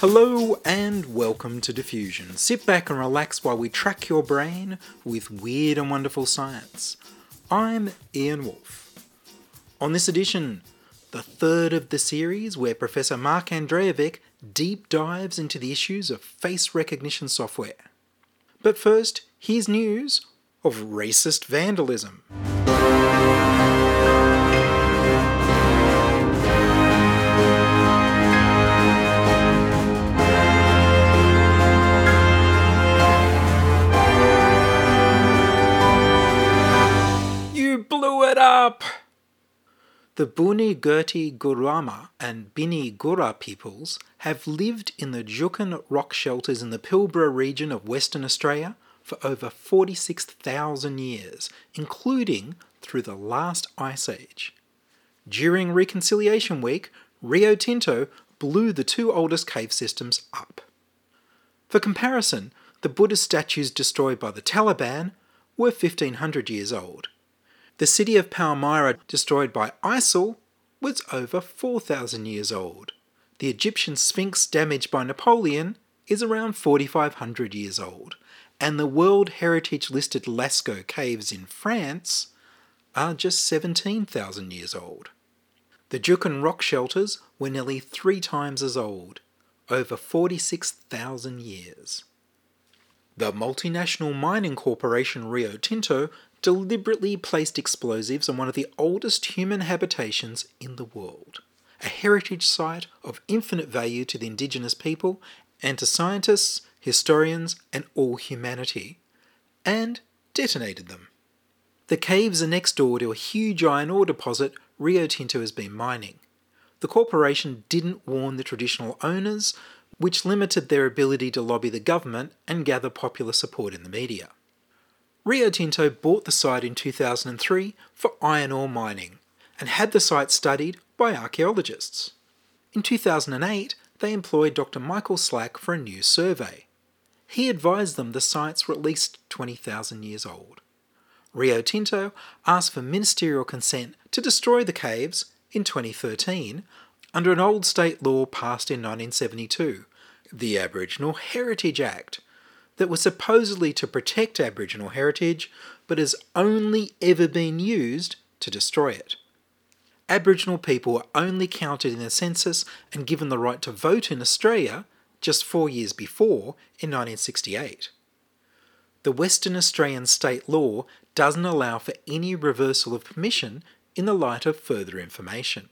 Hello and welcome to Diffusion. Sit back and relax while we track your brain with weird and wonderful science. I'm Ian Woolf. On this edition, the third of the series where Professor Mark Andrejevic deep dives into the issues of face recognition software. But first, here's news of racist vandalism. Up! The Buni Gurti Gurama and Bini Gura peoples have lived in the Juukan rock shelters in the Pilbara region of Western Australia for over 46,000 years, including through the last ice age. During Reconciliation Week, Rio Tinto blew the two oldest cave systems up. For comparison, the Buddhist statues destroyed by the Taliban were 1500 years old. The city of Palmyra, destroyed by ISIL, was over 4,000 years old. The Egyptian Sphinx, damaged by Napoleon, is around 4,500 years old. And the World Heritage listed Lascaux caves in France are just 17,000 years old. The Juukan rock shelters were nearly three times as old, over 46,000 years. The multinational mining corporation Rio Tinto deliberately placed explosives on one of the oldest human habitations in the world, a heritage site of infinite value to the indigenous people and to scientists, historians, and all humanity, and detonated them. The caves are next door to a huge iron ore deposit Rio Tinto has been mining. The corporation didn't warn the traditional owners, which limited their ability to lobby the government and gather popular support in the media. Rio Tinto bought the site in 2003 for iron ore mining and had the site studied by archaeologists. In 2008, they employed Dr. Michael Slack for a new survey. He advised them the sites were at least 20,000 years old. Rio Tinto asked for ministerial consent to destroy the caves in 2013 under an old state law passed in 1972, the Aboriginal Heritage Act, that was supposedly to protect Aboriginal heritage but has only ever been used to destroy it. Aboriginal people were only counted in the census and given the right to vote in Australia just four years before in 1968. The Western Australian state law doesn't allow for any reversal of permission in the light of further information.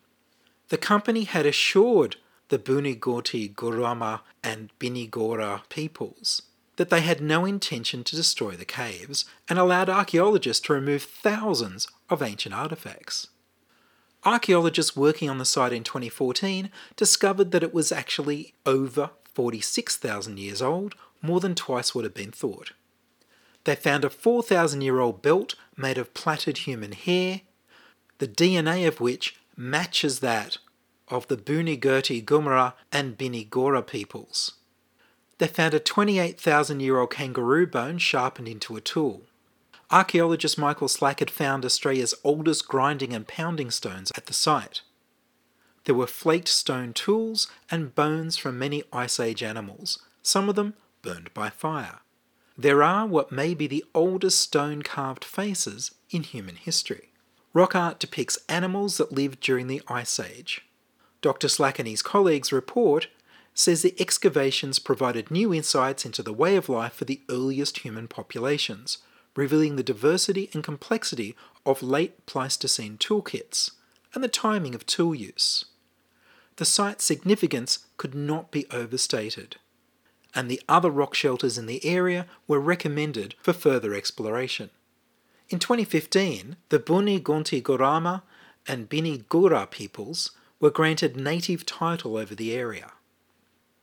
The company had assured the Bunigorti Gurama and Binigora peoples that they had no intention to destroy the caves and allowed archaeologists to remove thousands of ancient artifacts. Archaeologists working on the site in 2014 discovered that it was actually over 46,000 years old, more than twice what had been thought. They found a 4,000 year old belt made of plaited human hair, the DNA of which matches that of the Bunigurti Gumara and Binigora peoples. They found a 28,000 year old kangaroo bone sharpened into a tool. Archaeologist Michael Slack had found Australia's oldest grinding and pounding stones at the site. There were flaked stone tools and bones from many Ice Age animals, some of them burned by fire. There are what may be the oldest stone carved faces in human history. Rock art depicts animals that lived during the Ice Age. Dr. Slack and his colleagues' report says the excavations provided new insights into the way of life for the earliest human populations, revealing the diversity and complexity of late Pleistocene toolkits and the timing of tool use. The site's significance could not be overstated, and the other rock shelters in the area were recommended for further exploration. In 2015, the Buni Gonti Gorama and Bini Gura peoples were granted native title over the area.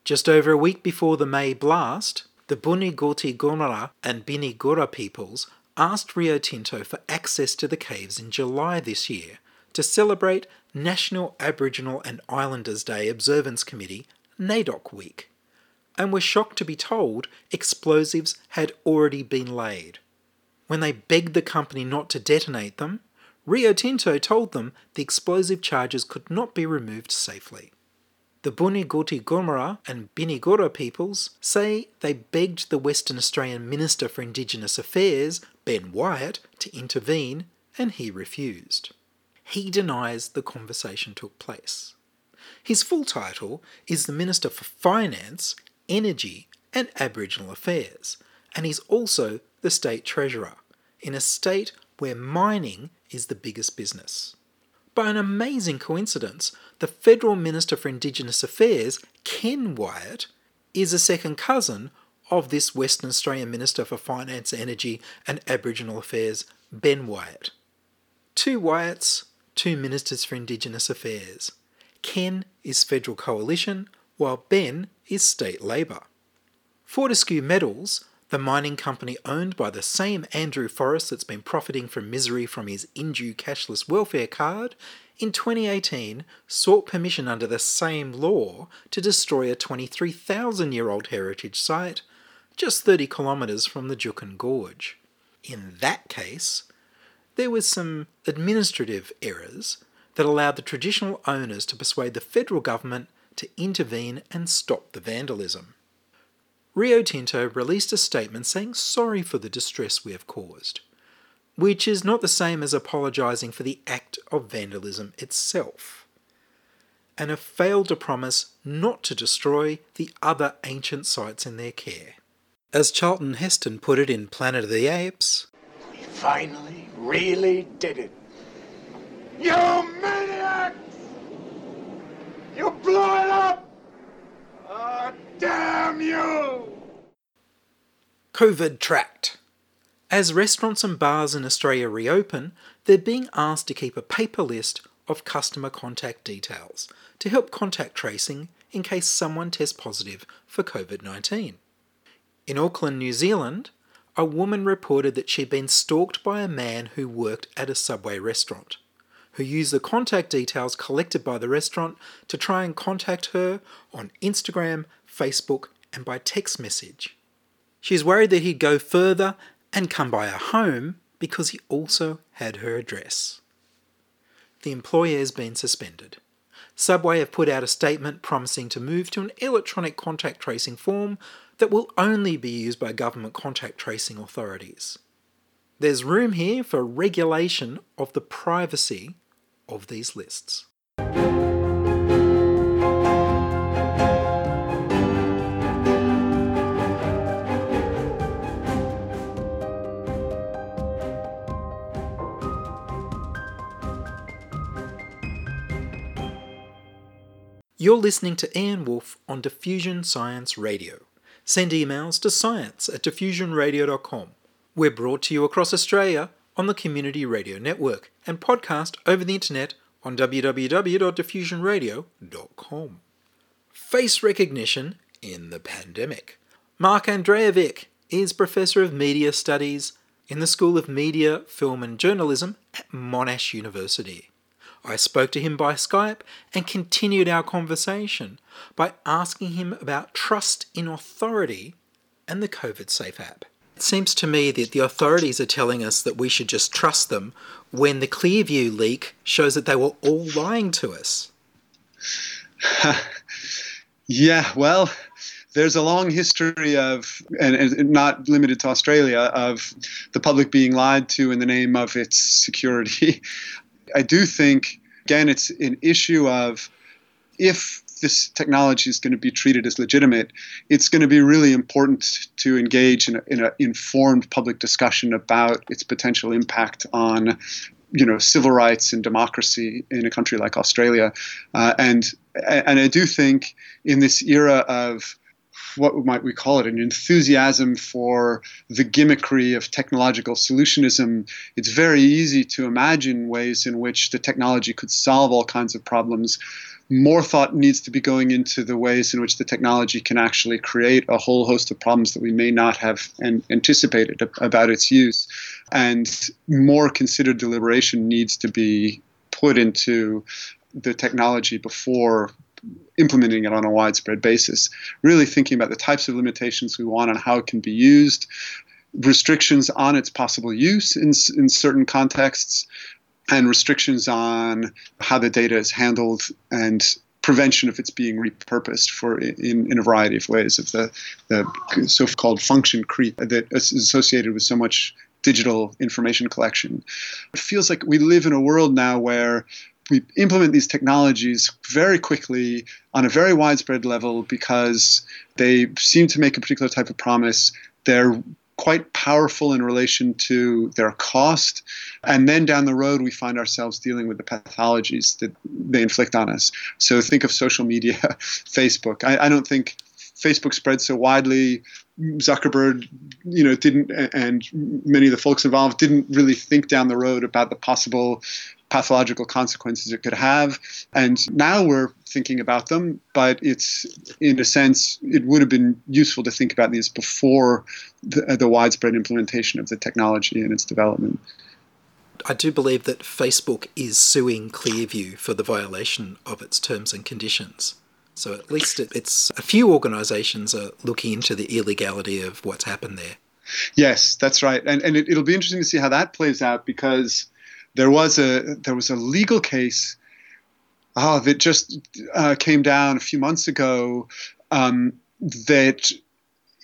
Just over a week before the May blast, the Bunigorti Gomara and Binigura peoples asked Rio Tinto for access to the caves in July this year to celebrate National Aboriginal and Islanders Day Observance Committee NAIDOC Week, and were shocked to be told explosives had already been laid. When they begged the company not to detonate them, Rio Tinto told them the explosive charges could not be removed safely. The Buniguti Gomara and Binigura peoples say they begged the Western Australian Minister for Indigenous Affairs, Ben Wyatt, to intervene, and he refused. He denies the conversation took place. His full title is the Minister for Finance, Energy and Aboriginal Affairs, and he's also the State Treasurer, in a state where mining is the biggest business. By an amazing coincidence, the Federal Minister for Indigenous Affairs, Ken Wyatt, is a second cousin of this Western Australian Minister for Finance, Energy and Aboriginal Affairs, Ben Wyatt. Two Wyatts, two Ministers for Indigenous Affairs. Ken is Federal Coalition, while Ben is State Labor. Fortescue Metals, the mining company owned by the same Andrew Forrest that's been profiting from misery from his Indue cashless welfare card, in 2018 sought permission under the same law to destroy a 23,000 year old heritage site just 30 kilometres from the Juukan Gorge. In that case, there was some administrative errors that allowed the traditional owners to persuade the federal government to intervene and stop the vandalism. Rio Tinto released a statement saying sorry for the distress we have caused, which is not the same as apologising for the act of vandalism itself, and have failed to promise not to destroy the other ancient sites in their care. As Charlton Heston put it in Planet of the Apes, We finally really did it. You maniacs! You blew it up! Damn you! COVID tracked. As restaurants and bars in Australia reopen, they're being asked to keep a paper list of customer contact details to help contact tracing in case someone tests positive for COVID 19. In Auckland, New Zealand, a woman reported that she'd been stalked by a man who worked at a subway restaurant, who used the contact details collected by the restaurant to try and contact her on Instagram, Facebook, and by text message. She's worried that he'd go further and come by her home because he also had her address. The employer has been suspended. Subway have put out a statement promising to move to an electronic contact tracing form that will only be used by government contact tracing authorities. There's room here for regulation of the privacy of these lists. You're listening to Ian Woolf on Diffusion Science Radio. Send emails to science at diffusionradio.com. We're brought to you across Australia on the Community Radio Network and podcast over the internet on www.diffusionradio.com. Face recognition in the pandemic. Mark Andrejevic is Professor of Media Studies in the School of Media, Film and Journalism at Monash University. I spoke to him by Skype and continued our conversation by asking him about trust in authority and the COVID Safe app. It seems to me that the authorities are telling us that we should just trust them when the Clearview leak shows that they were all lying to us. yeah, well, there's a long history of, and, and, not limited to Australia, of the public being lied to in the name of its security. I do think, again, it's an issue of if this technology is going to be treated as legitimate, it's going to be really important to engage in an informed public discussion about its potential impact on you know civil rights and democracy in a country like Australia, uh, and and I do think in this era of what might we call it an enthusiasm for the gimmickry of technological solutionism it's very easy to imagine ways in which the technology could solve all kinds of problems more thought needs to be going into the ways in which the technology can actually create a whole host of problems that we may not have an- anticipated about its use. And more considered deliberation needs to be put into the technology before implementing it on a widespread basis. Really thinking about the types of limitations we want and how it can be used, restrictions on its possible use in, in certain contexts, and restrictions on how the data is handled and prevention of its being repurposed for in, in a variety of ways of the, the so-called function creep that is associated with so much digital information collection. It feels like we live in a world now where we implement these technologies very quickly on a very widespread level because they seem to make a particular type of promise. They're quite powerful in relation to their cost. And then down the road, we find ourselves dealing with the pathologies that they inflict on us. So think of social media, Facebook. I, I don't think Facebook spread so widely. Zuckerberg, you know, didn't, and many of the folks involved didn't really think down the road about the possible pathological consequences it could have. And now we're thinking about them, but it's, in a sense, it would have been useful to think about these before the, uh, the widespread implementation of the technology and its development. I do believe that Facebook is suing Clearview for the violation of its terms and conditions. So at least it, it's a few organisations are looking into the illegality of what's happened there. Yes, that's right, and and it, it'll be interesting to see how that plays out because there was a there was a legal case oh, that just uh, came down a few months ago um, that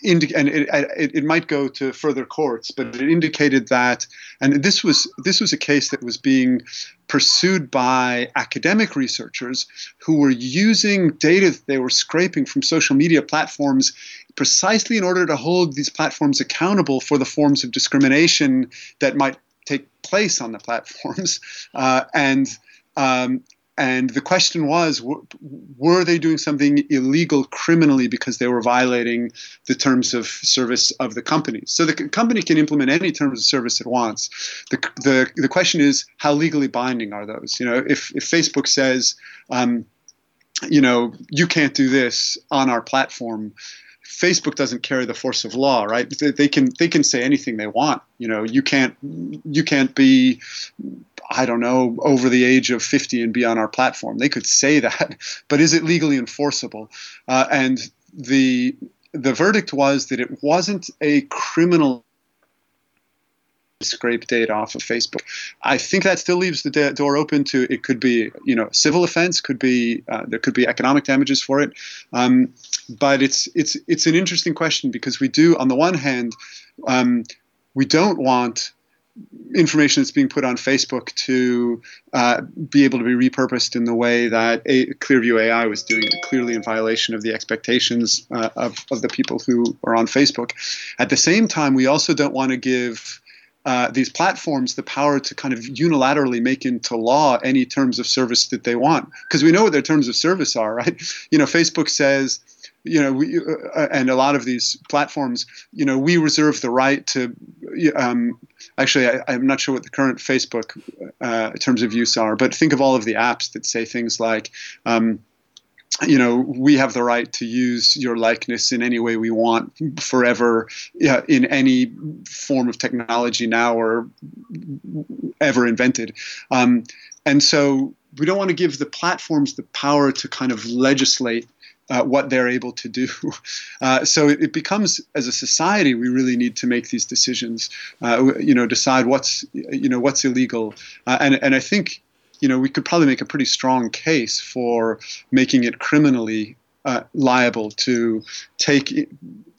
indi- and it, it, it, might go to further courts, but it indicated that, and this was this was a case that was being pursued by academic researchers who were using data that they were scraping from social media platforms precisely in order to hold these platforms accountable for the forms of discrimination that might take place on the platforms. Uh, and um, and the question was, were they doing something illegal criminally because they were violating the terms of service of the company? So the company can implement any terms of service it wants. The, the, the question is, how legally binding are those? You know, if, if Facebook says, um, you know, you can't do this on our platform, Facebook doesn't carry the force of law, right? They can they can say anything they want. You know, you can't you can't be I don't know over the age of 50 and be on our platform. They could say that, but is it legally enforceable? Uh, and the the verdict was that it wasn't a criminal scrape data off of Facebook. I think that still leaves the door open to it could be you know civil offense, could be uh, there could be economic damages for it. Um, but it's it's it's an interesting question because we do on the one hand um, we don't want information that's being put on Facebook to uh, be able to be repurposed in the way that a, Clearview AI was doing it, clearly in violation of the expectations uh, of, of the people who are on Facebook. At the same time, we also don't want to give uh, these platforms the power to kind of unilaterally make into law any terms of service that they want because we know what their terms of service are right you know facebook says you know we, uh, and a lot of these platforms you know we reserve the right to um, actually I, am not sure what the current facebook uh, terms of use are but think of all of the apps that say things like um, you know, we have the right to use your likeness in any way we want forever yeah, in any form of technology now or ever invented. Um, and so we don't want to give the platforms the power to kind of legislate uh, what they're able to do. Uh, so it, it, becomes, as a society, we really need to make these decisions. Uh, you know, decide what's you know what's illegal, uh, and and I think you know, we could probably make a pretty strong case for making it criminally uh, liable to take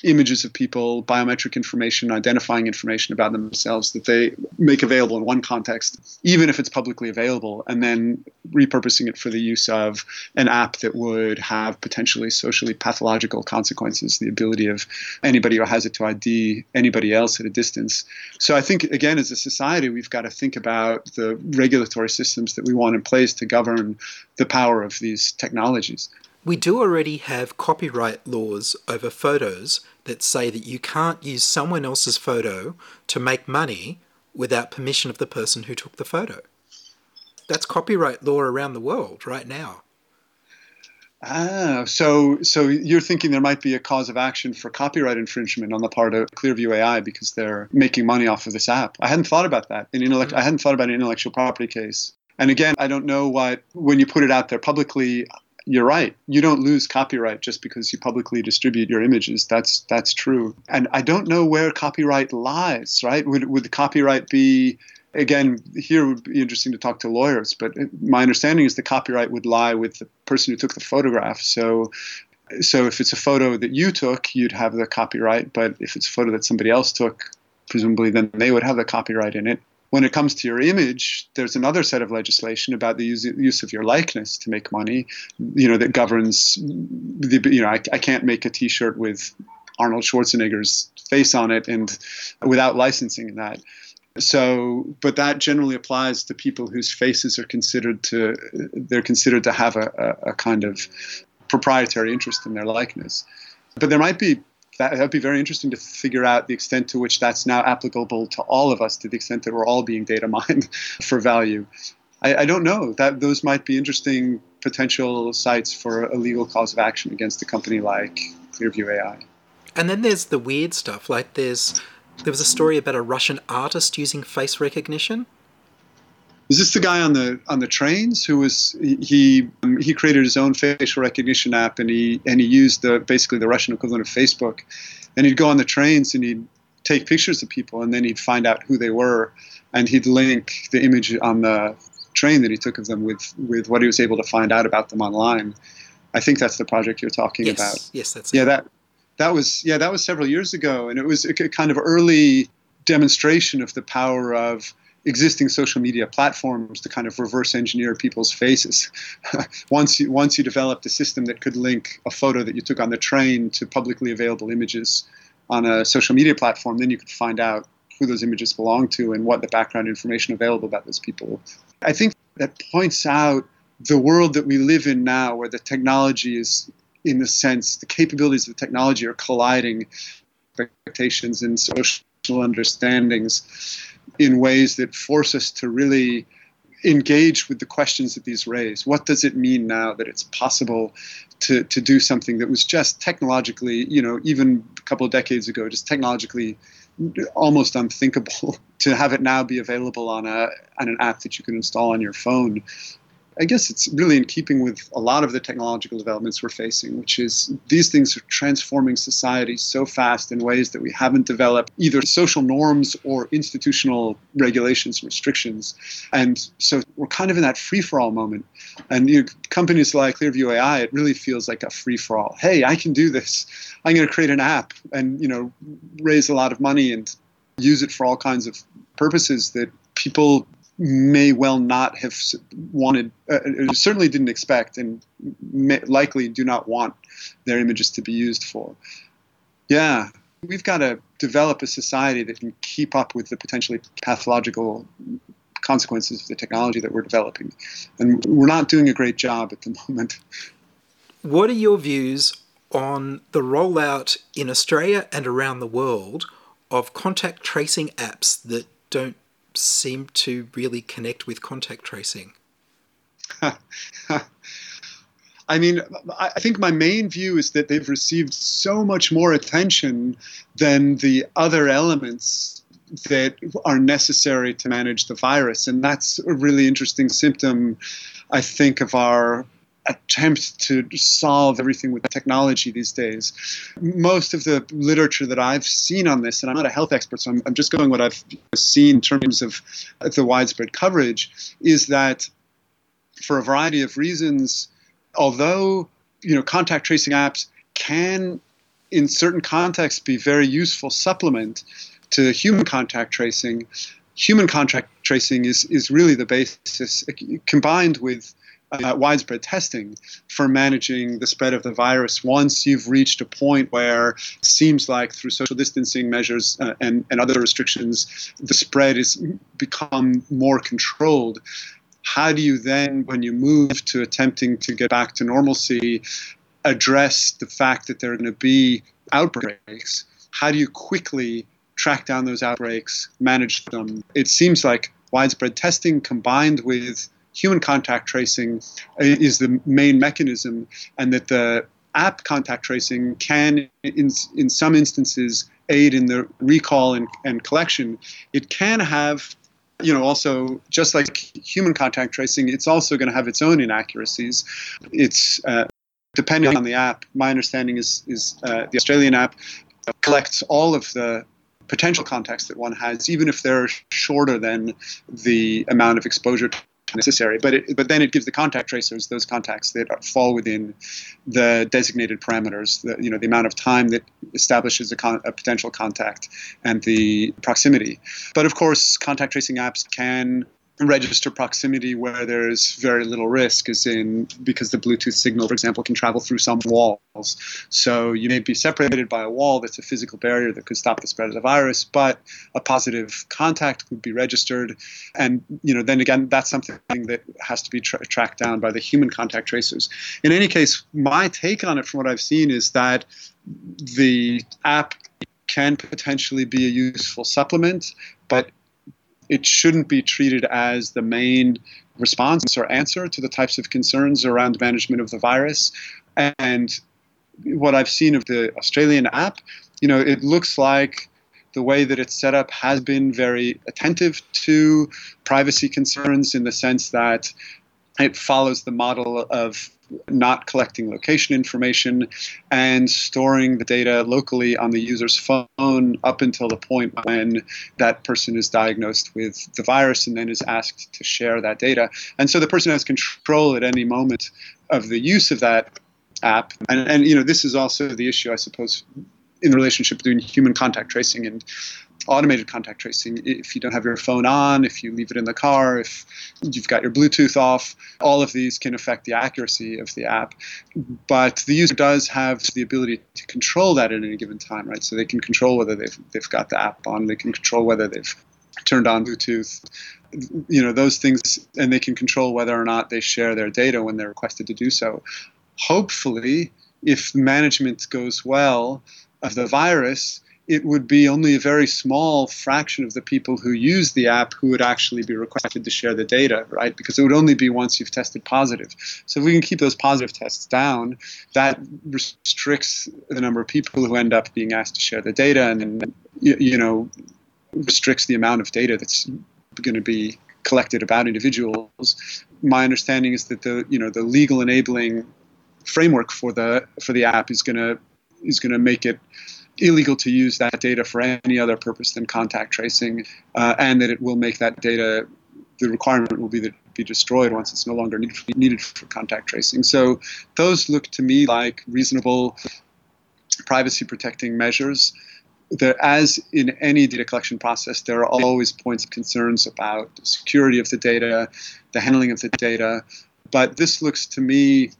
images of people, biometric information, identifying information about themselves that they make available in one context, even if it's publicly available, and then repurposing it for the use of an app that would have potentially socially pathological consequences, the ability of anybody who has it to ID anybody else at a distance. So I think, again, as a society, we've got to think about the regulatory systems that we want in place to govern the power of these technologies. We do already have copyright laws over photos that say that you can't use someone else's photo to make money without permission of the person who took the photo. That's copyright law around the world right now. Ah, so so you're thinking there might be a cause of action for copyright infringement on the part of Clearview AI because they're making money off of this app. I hadn't thought about that. In intellect, I hadn't thought about an intellectual property case. And again, I don't know what when you put it out there publicly. You're right. You don't lose copyright just because you publicly distribute your images. That's that's true. And I don't know where copyright lies. Right? Would would the copyright be again, here would be interesting to talk to lawyers, but my understanding is the copyright would lie with the person who took the photograph. So, so if it's a photo that you took, you'd have the copyright, but if it's a photo that somebody else took, presumably then they would have the copyright in it. When it comes to your image, there's another set of legislation about the use, use of your likeness to make money, you know, that governs the, you know, I, I can't make a T-shirt with Arnold Schwarzenegger's face on it and without licensing that. So, but that generally applies to people whose faces are considered to they're considered to have a, a, a kind of proprietary interest in their likeness. But there might be that would be very interesting to figure out the extent to which that's now applicable to all of us, to the extent that we're all being data mined for value. I, I don't know that those might be interesting potential sites for a legal cause of action against a company like Clearview AI. And then there's the weird stuff, like there's there was a story about a Russian artist using face recognition. Is this the guy on the on the trains who was he um, he created his own facial recognition app and he and he used the basically the Russian equivalent of Facebook, and he'd go on the trains and he'd take pictures of people and then he'd find out who they were, and he'd link the image on the train that he took of them with with what he was able to find out about them online. I think that's the project you're talking yes. about. Yes, that's yeah. It. That that was yeah that was several years ago, and it was a kind of early demonstration of the power of existing social media platforms to kind of reverse engineer people's faces. once you once you developed a system that could link a photo that you took on the train to publicly available images on a social media platform, then you could find out who those images belong to and what the background information available about those people. I think that points out the world that we live in now, where the technology is in the sense the capabilities of the technology are colliding expectations and social understandings in ways that force us to really engage with the questions that these raise. What does it mean now that it's possible to, to do something that was just technologically, you know, even a couple of decades ago, just technologically almost unthinkable to have it now be available on a on an app that you can install on your phone I guess it's really in keeping with a lot of the technological developments we're facing, which is these things are transforming society so fast in ways that we haven't developed either social norms or institutional regulations and restrictions. And so we're kind of in that free for all moment. And you know, companies like Clearview AI, it really feels like a free for all. Hey, I can do this. I'm going to create an app and you know raise a lot of money and use it for all kinds of purposes that people may well not have wanted, uh, uh, certainly didn't expect, and may, likely do not want their images to be used for. Yeah, we've got to develop a society that can keep up with the potentially pathological consequences of the technology that we're developing. And we're not doing a great job at the moment. What are your views on the rollout in Australia and around the world of contact tracing apps that don't seem to really connect with contact tracing. I mean, I think my main view is that they've received so much more attention than the other elements that are necessary to manage the virus. And that's a really interesting symptom, I think, of our attempt to solve everything with technology these days. Most of the literature that I've seen on this, and I'm not a health expert, so I'm, I'm just going what I've seen in terms of the widespread coverage, is that for a variety of reasons, although you know contact tracing apps can in certain contexts be very useful supplement to human contact tracing human contact tracing is, is really the basis combined with uh, widespread testing for managing the spread of the virus once you've reached a point where it seems like through social distancing measures uh, and, and other restrictions, the spread has become more controlled. How do you then, when you move to attempting to get back to normalcy, address the fact that there are going to be outbreaks? How do you quickly track down those outbreaks, manage them? It seems like widespread testing combined with human contact tracing is the main mechanism, and that the app contact tracing can, in, in some instances, aid in the recall and, and collection. It can have you know, also just like human contact tracing, it's also going to have its own inaccuracies. It's uh, depending on the app. My understanding is is uh, the Australian app collects all of the potential contacts that one has, even if they're shorter than the amount of exposure necessary. But it, but then it gives the contact tracers those contacts that fall within the designated parameters. The, you know the amount of time that establishes a, con, a potential contact and the proximity. But of course, contact tracing apps can register proximity where there's very little risk, is in because the Bluetooth signal, for example, can travel through some walls. So you may be separated by a wall that's a physical barrier that could stop the spread of the virus, but a positive contact would be registered. And you know, then again, that's something that has to be tra- tracked down by the human contact tracers. In any case, my take on it, from what I've seen, is that the app can potentially be a useful supplement, but it shouldn't be treated as the main response or answer to the types of concerns around management of the virus. And what I've seen of the Australian app, you know, it looks like the way that it's set up has been very attentive to privacy concerns in the sense that it follows the model of not collecting location information and storing the data locally on the user's phone up until the point when that person is diagnosed with the virus and then is asked to share that data. And so the person has control at any moment of the use of that app. And, and you know, this is also the issue, I suppose, in the relationship between human contact tracing and automated contact tracing. If you don't have your phone on, if you leave it in the car, if you've got your Bluetooth off, all of these can affect the accuracy of the app. But the user does have the ability to control that at any given time, right? So they can control whether they've, they've got the app on, they can control whether they've turned on Bluetooth, you know, those things, and they can control whether or not they share their data when they're requested to do so. Hopefully, if management goes well of the virus, it would be only a very small fraction of the people who use the app who would actually be requested to share the data, right? Because it would only be once you've tested positive. So if we can keep those positive tests down, that restricts the number of people who end up being asked to share the data and, you know, restricts the amount of data that's going to be collected about individuals. My understanding is that the, you know, the legal enabling framework for the for the app is going to is going to make it illegal to use that data for any other purpose than contact tracing, uh, and that it will make that data, the requirement will be that be destroyed once it's no longer need, needed for contact tracing. So those look to me like reasonable privacy protecting measures. There, as in any data collection process, there are always points of concerns about the security of the data, the handling of the data. But this looks to me,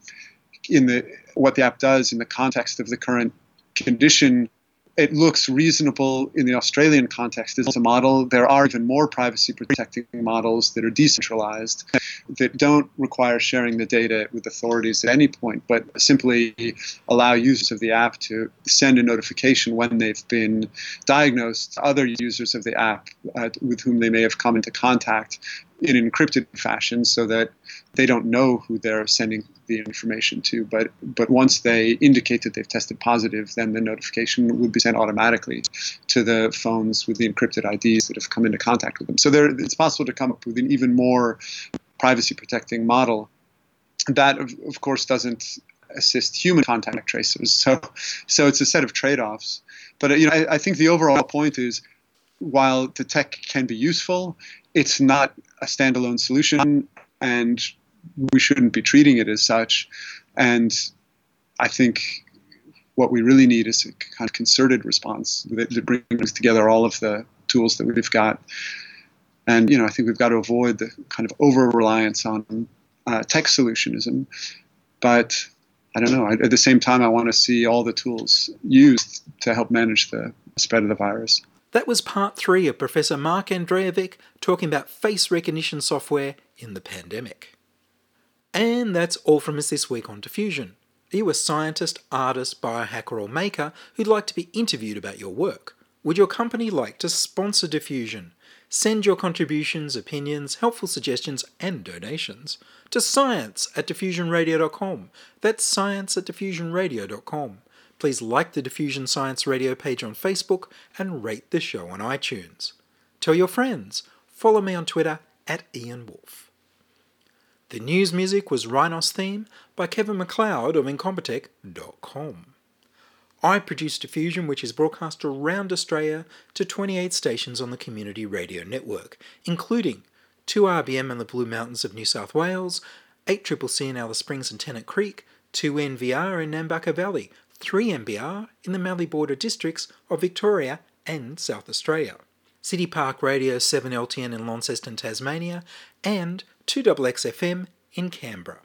in the what the app does in the context of the current condition it looks reasonable in the Australian context as a model. There are even more privacy protecting models that are decentralized that don't require sharing the data with authorities at any point, but simply allow users of the app to send a notification when they've been diagnosed to other users of the app uh, with whom they may have come into contact in encrypted fashion so that they don't know who they're sending the information to. But but once they indicate that they've tested positive, then the notification would be sent automatically to the phones with the encrypted IDs that have come into contact with them. So there, it's possible to come up with an even more privacy protecting model. That of, of course doesn't assist human contact tracers. So so it's a set of trade-offs. But you know, I, I think the overall point is while the tech can be useful, it's not a standalone solution, and we shouldn't be treating it as such. And I think what we really need is a kind of concerted response that brings together all of the tools that we've got. And you know, I think we've got to avoid the kind of over reliance on uh, tech solutionism. But I don't know. At the same time, I want to see all the tools used to help manage the spread of the virus. That was part three of Professor Mark Andrejevic talking about face recognition software in the pandemic. And that's all from us this week on Diffusion. Are you a scientist, artist, biohacker, or maker who'd like to be interviewed about your work? Would your company like to sponsor Diffusion? Send your contributions, opinions, helpful suggestions, and donations to science at diffusionradio.com. That's science at diffusionradio.com. Please like the Diffusion Science Radio page on Facebook and rate the show on iTunes. Tell your friends. Follow me on Twitter at Ian Woolf. The news music was Rhinos theme by Kevin MacLeod of Incompetech.com. I produce Diffusion, which is broadcast around Australia to 28 stations on the Community Radio Network, including 2RBM in the Blue Mountains of New South Wales, 8CCC in Alice Springs and Tennant Creek, 2NVR in Nambucca Valley, 3MBR in the Mallee Border districts of Victoria and South Australia, City Park Radio 7LTN in Launceston, Tasmania, and 2XXFM in Canberra.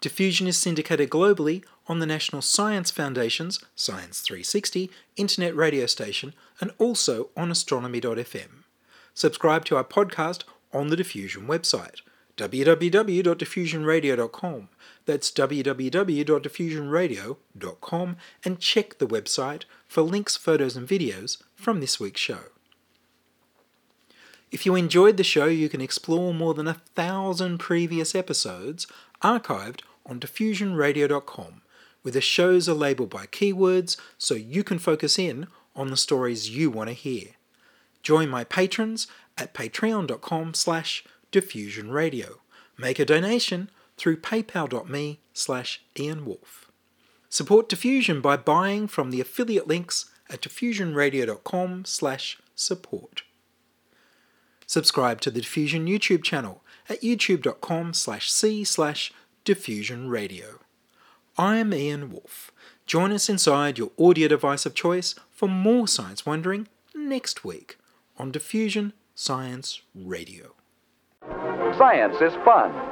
Diffusion is syndicated globally on the National Science Foundation's Science 360 internet radio station and also on astronomy.fm. Subscribe to our podcast on the Diffusion website www.diffusionradio.com. That's www.diffusionradio.com and check the website for links, photos, and videos from this week's show. If you enjoyed the show, you can explore more than a thousand previous episodes archived on diffusionradio.com, where the shows are labeled by keywords so you can focus in on the stories you want to hear. Join my patrons at patreon.com slash diffusionradio. Make a donation through paypal.me slash ianwolf. Support Diffusion by buying from the affiliate links at diffusionradio.com slash support. Subscribe to the Diffusion YouTube channel at youtube.com slash c slash diffusion radio. I am Ian Woolf. Join us inside your audio device of choice for more science wondering next week on Diffusion Science Radio. Science is fun.